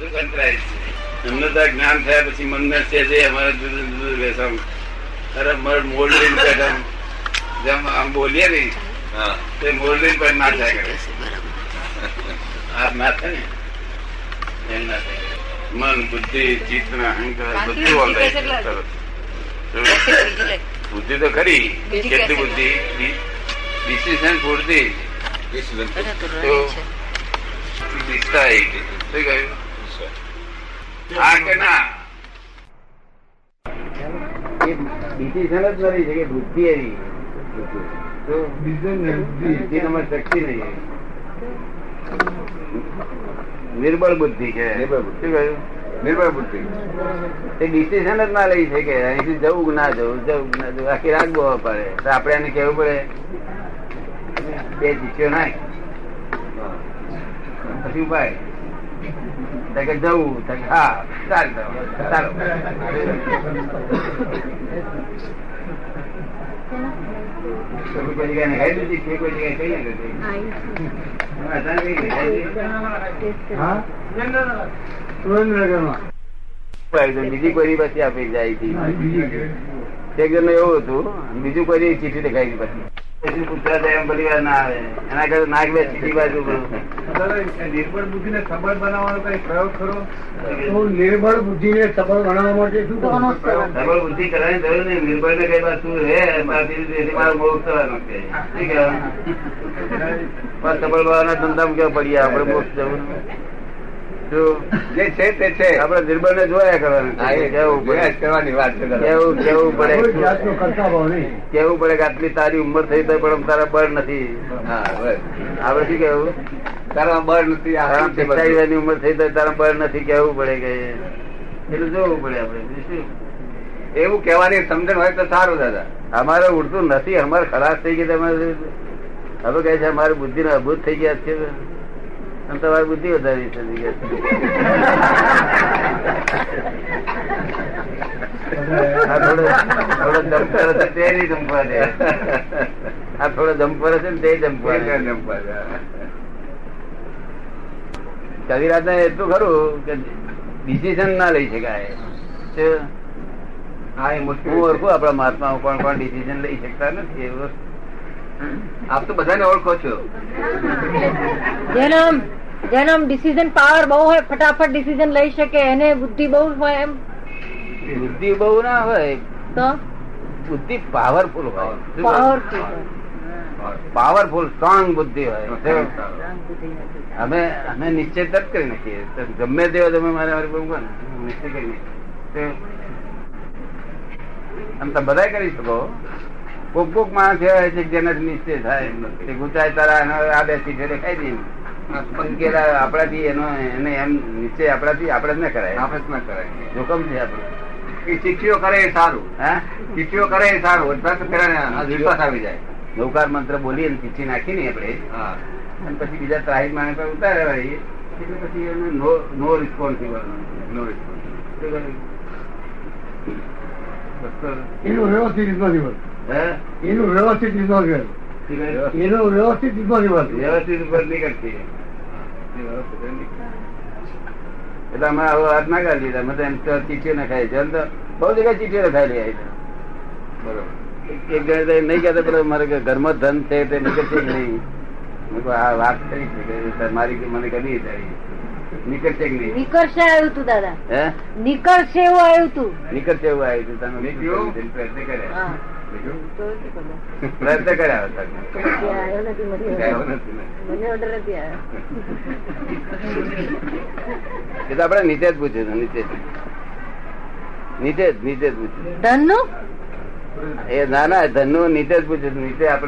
એમને તો જ્ઞાન થયા પછી મનને છે જે અમારે જુદું જુદું વેસમ. અરે મર પેટ આમ જેમ આમ બોલીએ ને હા. તે મોરલીન પણ ના થાય. કરે આ ના થાય ને. એમ ના થાય. મન બુદ્ધિ ચિત્ત અહંકાર બધું ઓનલાઈન બુદ્ધિ તો ખરી કેટલી બુદ્ધિ? ડિસિઝન પૂરતી. Decide. શું કહ્યું? હા કે ના એ ડિસિઝન નથી છે કે બુદ્ધિ એવી. તો બુદ્ધિ તમારી શક્તિ નહીં નિર્બળ બુદ્ધિ છે નિર્બળ બુદ્ધિ. કહ્યું? નિર્ભય બુદ્ધિ. એ ડિસિઝન જ ના લઈ કે અહીંથી જવું ના જવું જવું ના જવું આખી રાત બોવા પડે. તો આપણે એને કેવું પડે બે ચીઠીઓ નાખ પછી ઉપાય. તો કે જવું હા કોઈ જગ્યાએ દીધી કોઈ જગ્યાએ કઈ નથી. બીજી કોઈ પછી આપી જાય હતી એક જણ એવું હતું બીજું કોઈ ચીઠી દેખાઈ પછી. પછી પૂછવા એમ બધી વાર ના આવે. એના કરતા નાગ બે સીધી બાજુ નિર્બળ બુદ્ધિ ને સબળ બનાવવાનો કઈ પ્રયોગ ખરો? તો નિર્બળ બુદ્ધિ ને સબળ બનાવવા માટે શું કરવાનો સબળ બુદ્ધિ કરવાની જરૂર નહીં. નિર્બળ ને કઈ બાજુ હે મારો મોક્ષ થવાનો છે. સબળ બનાવવાના ધંધામાં કેવા પડીએ? આપડે મોક્ષ જવું જો જે છે તે છે. આપણે નિર્બળ ને જોયા કરવાનું. કેવું પડે. કરવાની વાત છે કેવું કેવું પડે? કેવું કે આટલી તારી ઉંમર થઈ તો પણ તારા બળ નથી? આપડે શું કેવું? તારા બળ નથી પિસ્તાળીસ ઉંમર થઈ તો તારા બળ નથી કેવું પડે કે? એટલું જોવું પડે આપડે એવું કેવાની સમજણ હોય તો સારું દાદા. અમારે ઉડતું નથી અમારે ખલાસ થઈ ગઈ તમે હવે કહે છે અમારી બુદ્ધિ ને અભૂત થઈ ગયા છે. અને તમારી બુદ્ધિ વધારી છે થઈ ગયા છે આ થોડો થોડો જમ્પર તે નહીં જમ્પવા આ થોડો જમ્પર છે ને તે જમ્પવા દે કવિરાજ ને એટલું ખરું કે ડિસિઝન ના લઈ શકાય? હા ઓળખું આપણા મહાત્મા કોણ કોણ ડિસિઝન લઈ શકતા નથી એવું. આપ તો બધાને ઓળખો છો. જેનો જેનો ડિસિઝન પાવર બહુ હોય ફટાફટ ડિસિઝન લઈ શકે એને બુદ્ધિ બહુ હોય એમ. બુદ્ધિ બહુ ના હોય તો? બુદ્ધિ પાવરફુલ હોય. પાવરફુલ પાવરફુલ સ્ટ્રોંગ બુદ્ધિ હોય. અમે અમે નિશ્ચય તરત કરી નાખીએ. ગમે તેવો તમે મારે મારી બહુ ને નિશ્ચય કરી નાખીએ. આમ તમે બધા કરી શકો. કોક કોક માણસ એવા હોય છે જેને નિશ્ચય થાય. તે ગુચાય તારા આ બેસી છે દેખાઈ દે પંકેલા આપણાથી એનો એને એમ નીચે આપણાથી આપણે જ ના કરાય. આપણે જ ના કરાય. જોખમ છે આપણું. એ કરે એ સારું. હા? ચીઠીઓ કરે એ સારું. વિશ્વાસ આવી જાય. નૌકાર મંત્ર બોલી અને નાખી ને આપણે. અને પછી બીજા ત્રાહિત માણસ પર ઉતારે વળી. એટલે પછી એનો નો નો રિસ્પોન્સિબલ નો રિસ્પોન્સ એનું વ્યવસ્થિત ઇન્વોલ્વ હે? એનું વ્યવસ્થિત ઇન્વોલ્વ શું કહ્યું? એનું વ્યવસ્થિત ઇન્વોલ્વ વ્યવસ્થિત ઉપર નહીં કરતી એ વ્યવસ્થિત નહીં કરતી. એટલે અમે આવો હાથ ના કાઢી લીધા અમે તો એમ તો ચીઠીઓ નખાય છે એમ તો બહુ જગ્યાએ ચીઠીઓ નખાયેલી આવી બરોબર એક જણ તો નહીં કહેતા પેલો મારે કે ઘરમાં ધન છે તે નીકળશે કે નહીં મેં કહું આ વાત કરી છે મારી મને કદી થાય નીકળશે કે નહીં નિકળશે આવ્યું તું દાદા હે નિકળશે એવું આવ્યું તું નીકળશે એવું આવ્યું તું તમે નીકળ્યું? પ્રયત્ન કર્યા પ્રયત્ન કર્યા એ તો આપડે નીચે જ પૂછ્યું હતું નીચે જ. નીચે જ નીચે જ પૂછ્યું ધનનું એ ના ના ધનનું નીચે જ પૂછ્યું હતું. નીચે હા.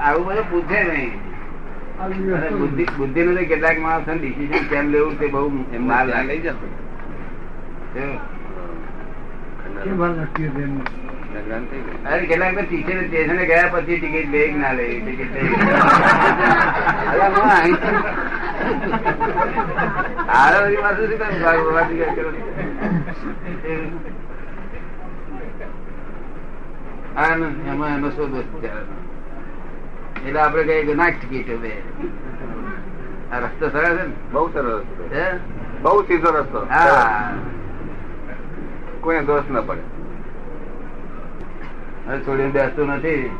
આવું બધું પૂછે નહીં. બુદ્ધિ બુદ્ધિ નું કેટલાક માણસ ડિસિઝન કેમ લેવું તે બહુ માર માલ લાગે. છે અરે કેટલાક તો ટીચર સ્ટેશને ગયા પછી ટિકિટ લે ના લે ટિકિટ એમાં એનો શું દોષ? એટલે આપડે કઈ કે નાખ ટિકિટ હવે આ રસ્તો સરળ છે ને? બહુ સરસ. હે? બહુ સીધો રસ્તો હા. કોઈ દોષ ના પડે. હવે છોડીને બેસતું નથી.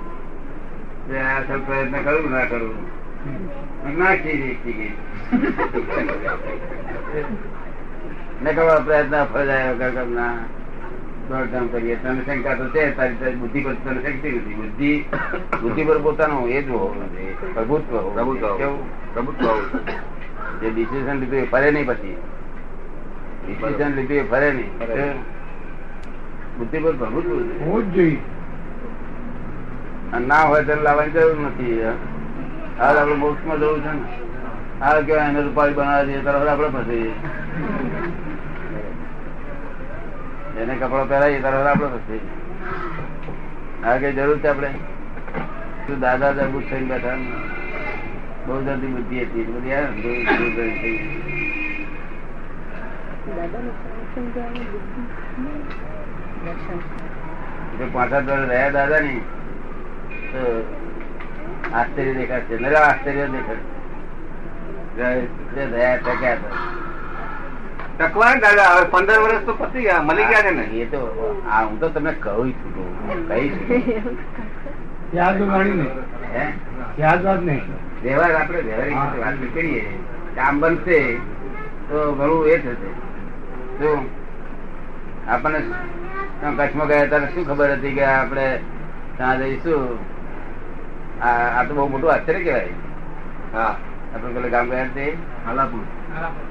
પ્રયત્ન કરું ના કરું. નાખી ટિકિટ ને કરો પ્રયત્ન ફળાય વગર કરના દોડધામ કરીએ. તને શંકા તો છે તારી તારી બુદ્ધિ પર તને શક્તિ નથી. બુદ્ધિ બુદ્ધિ પર પોતાનું એ જ હોવું જોઈએ. પ્રભુત્વ પ્રભુત્વ કેવું? પ્રભુત્વ જે ડિસિઝન લીધું એ ફરે નહીં પછી. ડિસિઝન લીધું એ ફરે નહીં. બુદ્ધિ પર પ્રભુત્વ હોવું જ જોઈએ. અને ના હોય તો લાવવાની જરૂર નથી હાલ આપડે મોક્ષમાં જવું છે ને. હાલ કેવાય એને રૂપાળી બનાવવા દઈએ તરફ આપડે ફસાઈએ. એને કપડો પહેરાવીએ તરફ આપડે થશે આ કઈ જરૂર છે આપડે દાદા દરબુજ થઈને બેઠા બહુ જલ્દી બુદ્ધિ હતી. બધી પાંચ રહ્યા દાદા ની. તો આશ્ચર્ય દેખાશે નરા આશ્ચર્ય દેખાશે દયા ટક્યા હતા. ટકવા દાદા હવે પંદર વર્ષ તો પતી ગયા મળી ગયા છે ને એ તો આ હું તો તમને કહું છું તો. કહી યાદ વાળી નહીં. યાદ વાત નહીં. વ્યવહાર આપણે વ્યવહારિક વાત કરીએ કામ બનશે તો ઘણું એ થશે. શું આપણને કચ્છમાં ગયા ત્યારે શું ખબર હતી કે આપણે ત્યાં જઈશું? આ આ તો બહુ મોટું આશ્ચર્ય કહેવાય. હા. આપણે પેલા ગામ ગયા તે? હાલાપુર.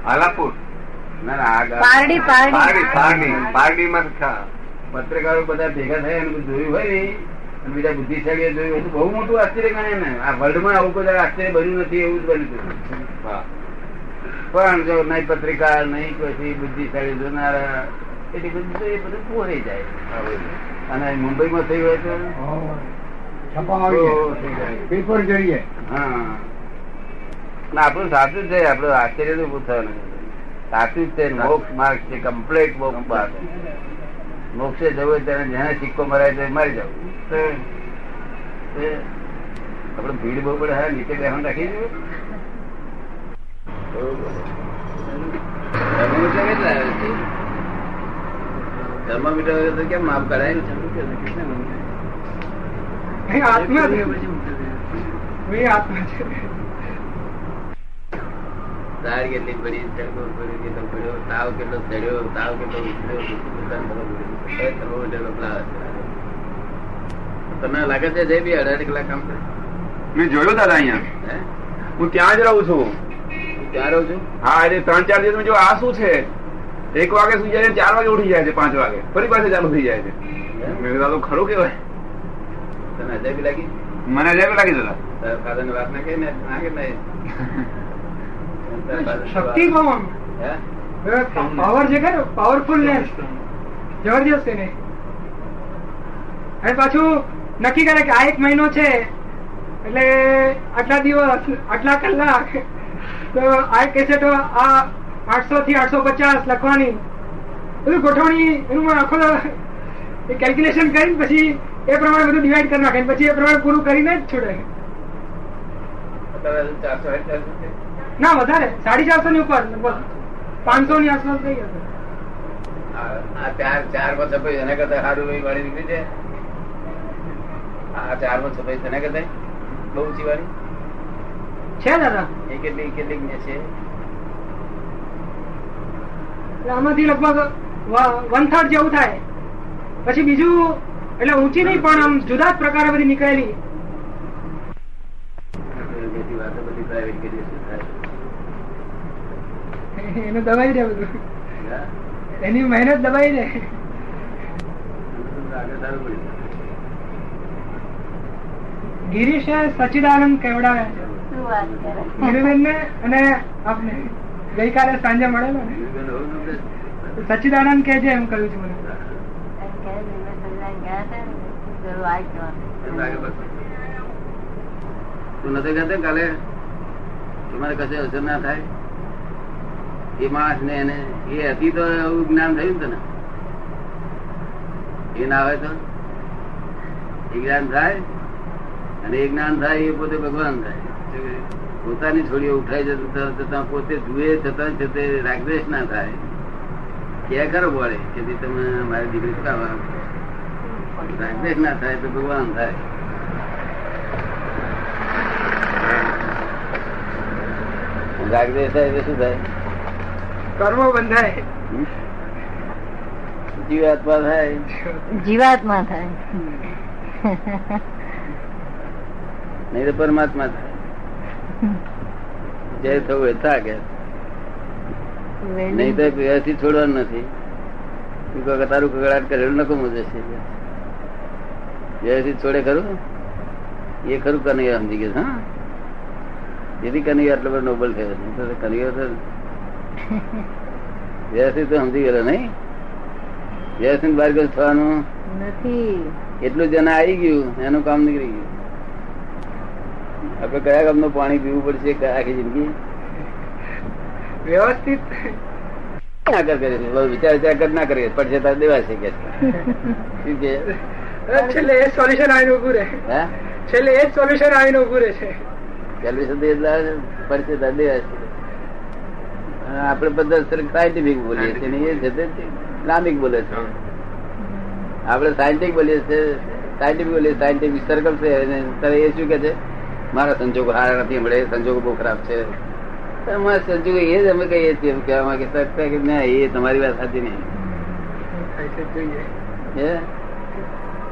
હાલાપુર. પારડી પારડી. પારડી પારડી. પારડી માં પત્રકારો બધા ભેગા થયા અને જોયું હોય ને. અને બીજા બુદ્ધિશાળી જોયું હોય તો બહુ મોટું આશ્ચર્ય ગણે ને આ વર્લ્ડમાં આવું બધા આશ્ચર્ય બન્યું નથી એવું જ બન્યું હતું. પણ જો નહીં પત્રિકા નહીં પછી બુદ્ધિશાળી જોનારા એટલે બધું એ બધું પોરાઈ જાય. અને મુંબઈમાં થયું હોય તો. પેપર જોઈએ. હા. ના આપણું સાચું જ છે. આપણું આશ્ચર્ય તો પૂછવાનું નથી. સાચું જ છે મોક્ષ માર્ગ છે કમ્પ્લીટ મોક્ષ માર્ગ. મોક્ષે જવું હોય ત્યારે જેને સિક્કો મરાય તો એ મારી જવું. તો એ આપણે ભીડ બહુ પડે હા નીચે બેહવાનું રાખી દઉં થર્મોમીટર કેટલા આવે છે થર્મોમીટર વગર તો કેમ માપ કરાય એ આત્મા છે. એ આત્મા છે. દાળ કેટલી પડી તડકો પડ્યો કેટલો પડ્યો તાવ કેટલો ચડ્યો તાવ કેટલો છે. તમને લાગે છે જે બી અઢાર કલાક કામ મેં જોયું દાદા અહીંયા. હું? ત્યાં જ રહું છું. ત્યાં રહું છું? હા એટલે ત્રણ ચાર દિવસ જો આ શું છે? એક વાગે સુઈ જાય ચાર વાગે ઉઠી જાય છે પાંચ વાગે. ફરી પાછું ચાલુ થઈ જાય છે. મેં તો ખરું કેવાય તને અજાબી લાગી? મને અજાબ લાગી દાદા. તારા ની વાત ના કહી ને? ના કે નહીં તારા શક્તિ વાત- પાવર છે ખરો? પાવરફુલનેસ જબરજસ્ત એને અને પાછું નક્કી કરે કે આ એક મહિનો છે એટલે આટલા દિવસ આટલા કલાક. તો આ કહેશે તો આ આઠસો થી આઠસો પચાસ લખવાની. બધું ગોઠવણી એનું આખો કેલ્ક્યુલેશન કરીને પછી એ પ્રમાણે બધું ડિવાઈડ કરી નાખે. પછી એ પ્રમાણે પૂરું કરીને જ છોડે. ના વધારે. સાડી ચારસો ની ઉપર. પાંચસો ની આસપાસ થઈ હશે આ ચાર ચારમાં છપાઈ એના કરતા સારું વાળી નીકળી છે આ ચારમાં છપાઈ તેના કરતા બહુ ઊંચી વાળી. છે દાદા. એ કેટલી ને છે? આમાંથી લગભગ વન થર્ડ જેવું થાય. પછી બીજું એટલે ઊંચી નહીં પણ આમ જુદા જ પ્રકારે બધી નીકળેલી. બધી વાતો બધી પ્રાઇવેટ કરી? એનું દબાઈ દે બધું. એની મહેનત દબાઈ દે ગિરીશે સચિદાનંદ કેવડાવ્યા છે. ગિરિબેન ને અને આપને. ગઈકાલે સાંજે મળેલો ને. સચિદાનંદ કે છે એમ કહ્યું છું મને. તું નથી કહેતો કાલે? તમારે કશે અસર ના થાય? એ માણસ ને એને, એ હતી તો એવું જ્ઞાન થયું તને? એ ના હોય તો? એ જ્ઞાન થાય? અને એ જ્ઞાન થાય એ પોતે ભગવાન થાય. પોતાની છોડીઓ ઉઠાઈ જતું છતાં પોતે જુએ છતાં છતે રાગદ્વેષ ના થાય. કે ખરો પડે કે તમે મારી દીકરી ઉઠાવો. રાગદ્વેષ ના થાય તો ભગવાન થાય. રાગદ્વેષ થાય તો શું થાય? કર્મ બંધાય. જીવાત્મા થાય. જીવાત્મા થાય. નહીં તો પરમાત્મા થાય. જે થવું એ થાકે. નહીં તો વ્યવસ્થિત છોડવાનું નથી. તારું કગડાટ કરેલું નકો મજે છે. વ્યવસ્થિત છોડે ખરું? એ ખરું કનૈયા સમજી ગયો હા? જેથી કનૈયા એટલે બધો નોબલ થયો કનૈયા તો કનૈયો તો વ્યવસ્થિત તો સમજી ગયેલો નહીં? વ્યવસ્થિત બાર થવાનું? નથી. એટલું જન આવી ગયું એનું કામ નીકળી ગયું. આપડે કયા કામનું પાણી પીવું પડશે આખી જિંદગી? વ્યવસ્થિત. ના કર વિચાર વિચાર કર ના કરીએ પડશે તાર દેવાશે કે છેલ્લે એ સોલ્યુશન આવીને ઉભું રહે. હે? છેલ્લે એ સોલ્યુશન આવીને ઉભું રહે છે. કેલ્વિશન તો એટલા પડશે તાર દેવાશે આપણે બધા સાયન્ટિફિક બોલીએ છીએ ને એ છે તે ઇસ્લામિક બોલે છે. આપડે સાયન્ટિફિક બોલીએ છીએ સાયન્ટિફિક બોલીએ સાયન્ટિફિક સર્કલ છે ત્યારે એ શું કે છે? મારા સંજોગો સારા નથી મળે સંજોગો બહુ ખરાબ છે. તો અમારા સંજોગો એ જ અમે કહીએ છીએ એમ કહેવા માંગે કે ના એ તમારી વાત સાચી નહીં. જોઈએ? હે?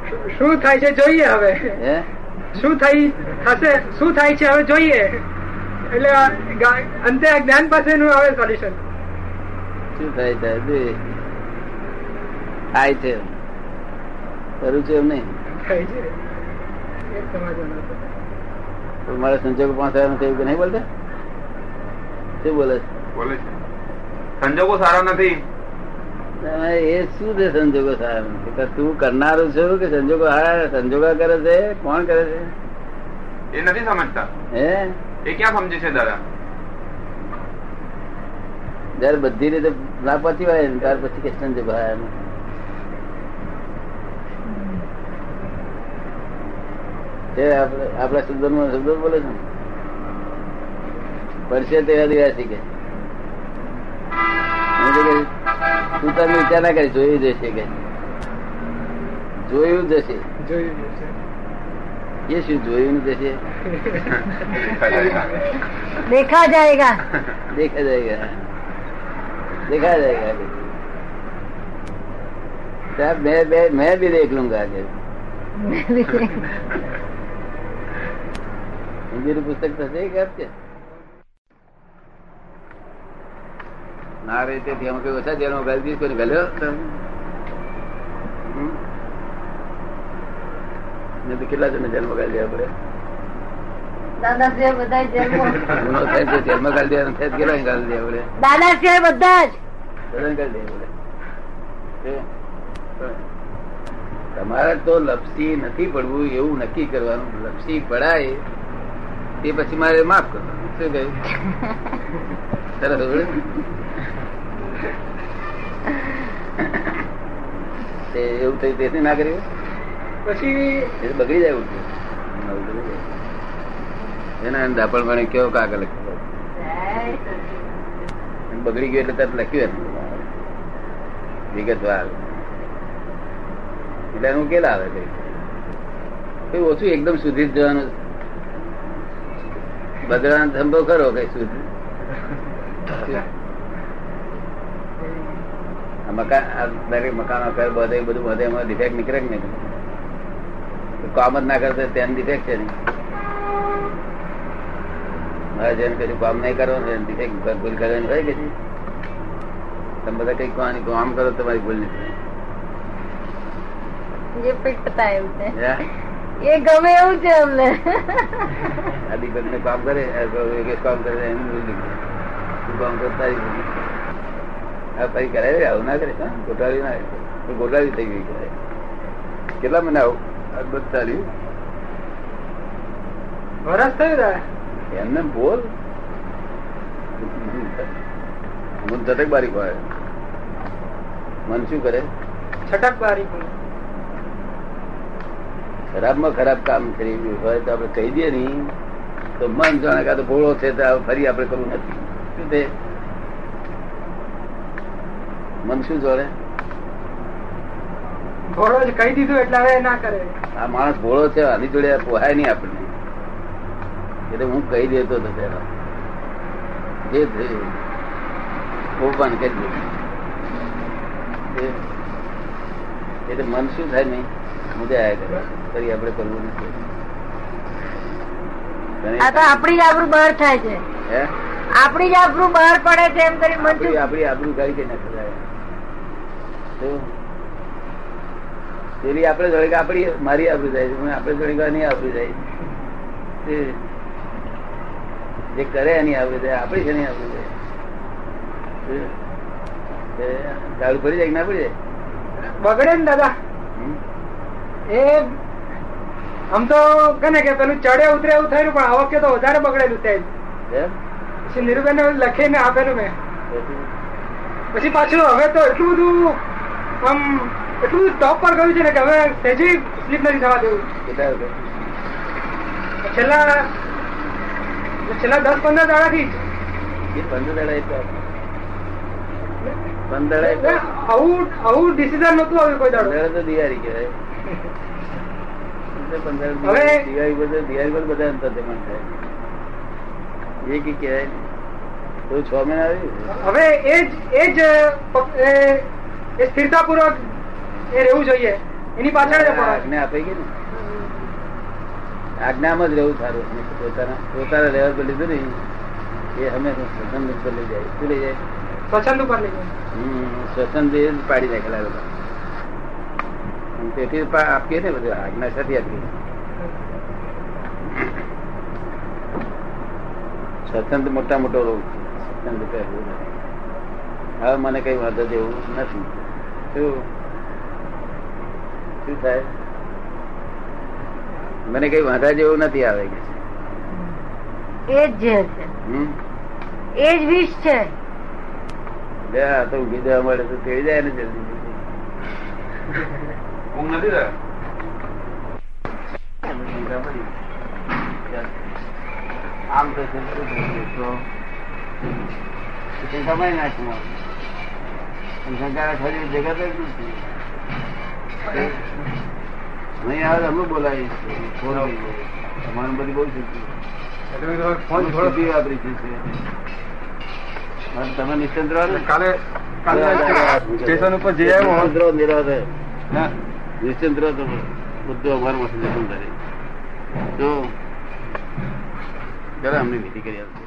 શું- શું થાય છે જોઈએ હવે? હે? શું થઈ થશે? શું થાય છે હવે જોઈએ? એટલે અંતે જ્ઞાન પાસેનું આવે સોલ્યુશન શું થાય થાય. થાય છે. કરું છે એમ નહીં? મારા સંજોગો પાંચ થયું કે નહીં બોલતા? શું બોલે છે? બોલે છે. સંજોગો સારા નથી. એ શું છે સંજોગો સારા નથી? તું કરનારું છું કે સંજોગો હારા? સંજોગો કરે છે? કોણ કરે છે? એ નથી સમજતા. હે? એ ક્યાં સમજે છે દાદા? જયારે બધી રીતે ના પહોંચી હોય ને ત્યાર પછી કે સંજોગો હારા નથી. છે આપણે આપણા શબ્દોમાં શબ્દો બોલે છે? પડશે તેવા દિવસી કે. તો તમે વિચાર ના કરી જોયું જશે કે. જોયું જશે જોયું છે એ શું જોયું જશે देखा जाएगा देखा जाएगा देखा जाएगा साहब मैं मैं मैं भी देख लूंगा आगे हिंदी पुस्तक થશે કે આપશે ના રે તેથી અમે કઈ ઓછા જેલમાં ગાલી દીધી કોઈને તો કેટલા જણ જેલ ગાલી દે પડે? દાદા સિવાય બધા જેલમાં. ગુનો થાય તો જેલમાં ગાલી દેવાનો થાય તો કેટલા ગાલી દેવા પડે? દાદા બધા જ. બધાને કરી દેવું પડે. તે તમારે તો લપસી નથી પડવું એવું નક્કી કરવાનું. લપસી પડાય તે પછી મારે માફ કરવાનું. શું કહ્યું? સરસ તે એવું થયું તેથી ના કર્યું? પછી બગડી જાય જાય. એના દાપણ મને કેવો કાગળ લખ્યો બગડી ગયો એટલે તરત લખ્યું વિગતવાર. એટલે હું ઉકેલ આવે કઈ ઓછું એકદમ સુધી જવાનું. બગડાનો ધંધો કરો કઈ સુધી મકાન દરેક મકાનો ઘર બધે, બધું બધે ડિફેક્ટ નીકળે કે નહીં? કામ જ ના કરતો તેમ ડિફેક્ટ છે નહીં મારે જેને કશું કામ નહીં કરવાનું એને ડિફેક્ટ ભૂલ કરવાની હોય કે છે? તમે બધા કઈ કામ કામ કરો તો તમારી ભૂલ નથી જે પીટતા એવું છે હે? એ ગમે એવું છે અમને આ દીપક ને કામ કરે આ એક એક કામ કરે એની ભૂલ નથી તું કામ કરતા તારી ભૂલ નથી. આ પછી કરાય રે, આવું ના કરે હા? ગોટાળી ના કરે. તો ગોટાળી થઈ ગઈ કહેવાય. કેટલા મને આવું ચાલ્યું વરસ થયું એમને બોલ. હું જટક બારી હોય મન શું કરે? છટક બારી ખરાબમાં ખરાબ કામ કરી હોય તો આપણે કહી દઈએ નહીં તો મન જાણે કાં તો ભોળો છે તો ફરી આપણે કરવું નથી. શું તે? મન શું જોડે? ઘોડો જ કહી દીધું એટલે હવે ના કરે. આ માણસ ભોળો છે આની જોડે પોહાય નહીં આપણને. એટલે હું કહી દેતો હતો પેલા જે થયું. ઓપન કરી દે એટલે મન શું થાય નહીં? મજા આવ્યા કરે ફરી આપણે કરવું નથી. આ તો આપણી જ આબરૂ બહાર થાય છે. હે? આપણી જ આબરૂ બહાર પડે છે એમ કરી મન આપણી આપણી આબરૂ ગાડી કે ના તો પેલી આપણે જોડે કે આપણી મારી આબરૂ જાય છે આપણે જોડે કે નહીં આબરૂ જાય જે કરે એની આબરૂ જાય આપડી છે નહીં આબરૂ જાય ગાળું પડી જાય ના પડી જાય? બગડે ને દાદા. એ આમ તો કને કે પેલું ચડે ઉતરે એવું થયું પણ આ વખતે તો વધારે બગડેલું એમ? પછી નીરુબેન લખીને આપેલું મેં. પછી? પછી પાછું હવે તો એટલું બધું આમ એટલું બધું ટોપ પર ગયું છે ને કે હવે સહેજે સ્લીપ નથી થવા દેવું. છેલ્લા છેલ્લા દસ પંદર દાડાથી પંદર દાડા પંદર આવું. આવું ડિસિઝન નતું આવ્યું કોઈ દાડો. તો દિવાળી કહેવાય. હવે- દિવાળી બધે દિવાળી પર બધા અંતર્ધમન થાય. એ કી કહેવાય. તો છ મહિના હવે એ જ એ જ એ એ સ્થિરતાપૂર્વક એ રહેવું જોઈએ. એની પાછળ આજ્ઞા આપી ગઈ ને આજ્ઞામાં જ રહેવું સારું. પોતાના પોતાના લેવલ પર લીધું ને એ હંમેશા સ્વતંત્ર ઉપર લઈ જાય. શું લઈ જાય? સ્વચ્છંદ ઉપર લઈ જાય. હમ, જ પાડી નાખેલા બધા. તેથી આપીએ ને બધું. આજ્ઞા સાથે આપીએ. સ્વતંત્ર મોટા મોટો રોગ છે. સ્વતંત્ર હવે મને કઈ વાંધો જેવું નથી. શું? શું થાય? મને કઈ વાંધા જેવું નથી આવે કે. એ જ છે. એ જ વિષ છે. બે તો ઊંઘી જવા મળે તો થઈ જાય ને જલ્દી ઊંઘ નથી થાય આમ તો સમય ફરી જગત જ નથી. નહીં આવે અમે બોલાવીએ ફોન અમારે બધી બહુ ફોન થોડો વાપરી છે તમે નિશ્ચિંત રહો ને. કાલે કાલે સ્ટેશન ઉપર જઈ આવ્યો નિરાશ હા. નિશ્ચિંત રહો તમે. બધું અમારું મસ્ત જતું કરે જો ચાલો અમને વિધિ કરી આપજો.